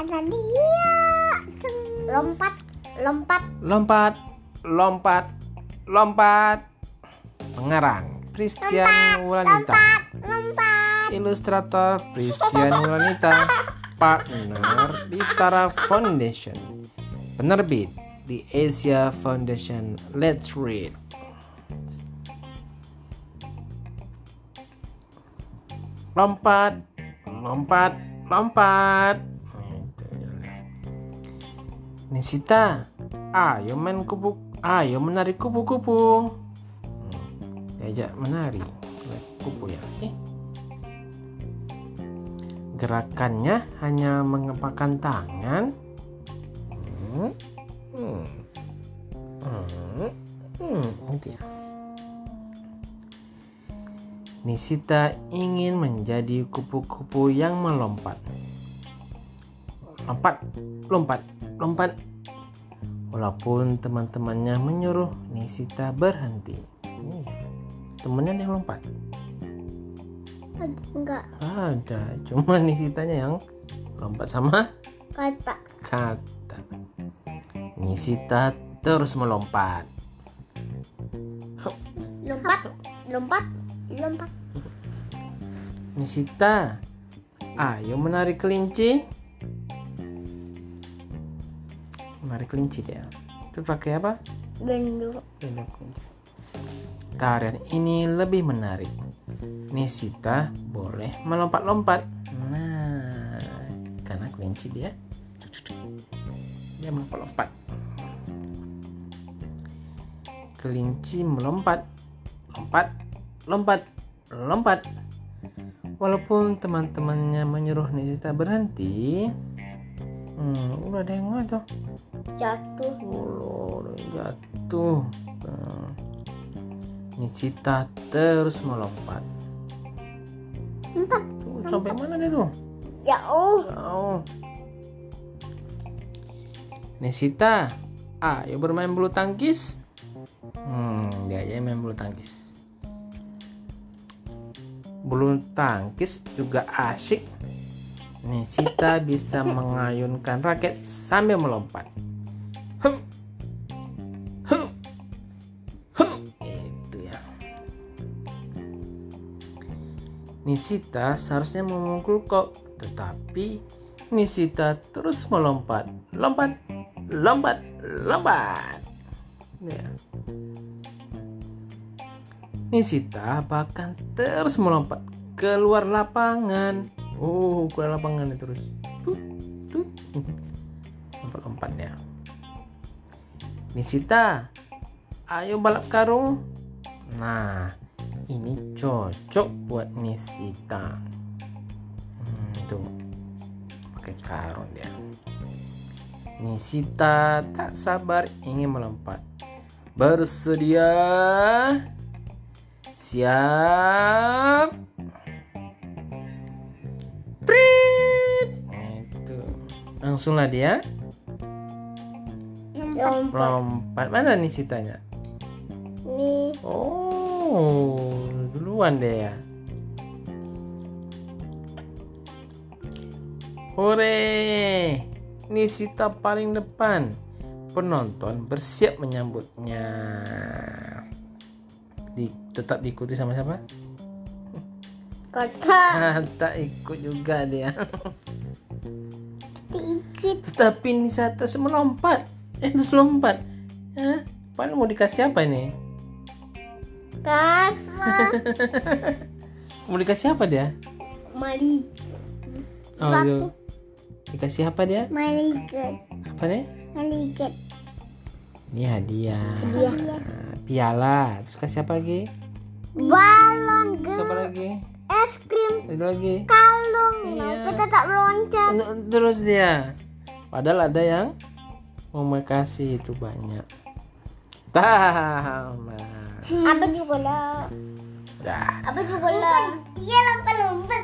ada dia. Lompat lompat. Lompat lompat lompat. Pengarang Christian Wulanita. ilustrator Christian Wulanita. Partner di Tara Foundation. Penerbit di Asia Foundation. Let's Read. Lompat lompat lompat. Nisita, ayo main kupu, ayo menari kupu-kupu. Hmm, Diajak menari kupu ya. Eh. Gerakannya hanya mengepakkan tangan. Hmm. Hmm. Hmm. Hmm. Nisita ingin menjadi kupu-kupu yang melompat. Lompat, lompat, lompat. Walaupun teman-temannya menyuruh Nisita berhenti. Hmm, Temennya yang lompat. Enggak. Ada, cuma Nisitanya yang lompat sama Kata. kata. Nisita terus melompat. Lompat. Lompat. Lompat. Nisita, ayo menari kelinci. Menari kelinci dia. Itu pakai apa? Kelinci. Tarian ini lebih menarik. Nisita boleh melompat-lompat. Nah, karena kelinci dia dia melompat-lompat. Kelinci melompat, lompat, lompat, lompat. Walaupun teman-temannya menyuruh Nisita berhenti, hmm, udah ada yang tuh. Jatuh. Oh, udah jatuh. Nah, Nisita terus melompat. Empat. Tuh, sampai mana dia tuh? Jauh. Jauh. Nisita, ayo bermain bulu tangkis. Hmm, dia aja main bulu tangkis. Bulu tangkis juga asik. Nisita bisa mengayunkan raket sambil melompat. Hem. Hem. Hem. Itu ya. Nisita seharusnya memukul kok, tetapi Nisita terus melompat, lompat, lompat, lompat. Ya. Nisita bahkan terus melompat keluar lapangan. Oh, keluar lapangan terus. Tut, tut. Lompat-lompat ya. Nisita, ayo balap karung. Nah, ini cocok buat Nisita. Hmm, tuh, pakai karung dia. Nisita tak sabar ingin melompat. Bersedia? Siap? Langsunglah dia Lompat. melompat. Mana Nisitanya? Nih. Oh, duluan deh ya. Hore! Nisita paling depan. Penonton bersiap menyambutnya. Di, tetap diikuti sama siapa? Kata. Tak ikut juga dia. Tetapi Nisita terus melompat. Eh, terus lompat. Hah? Pan mau dikasih apa nih? Kasma. Mau dikasih apa dia? Mari. Oh, Satu. yuk. Dikasih apa dia? Malikat. Apa nih? Malikat. Ini hadiah. Hadiah. Piala. Terus kasih apa lagi? Balon Terus apa gel. lagi? Es krim. Itu lagi. Kalung. Iya. Kita tak loncat. Terus dia. Padahal ada yang mau kasih itu banyak. Tamat. Apa juga lah. Dah. Apa juga lah. Dia lompat-lompat.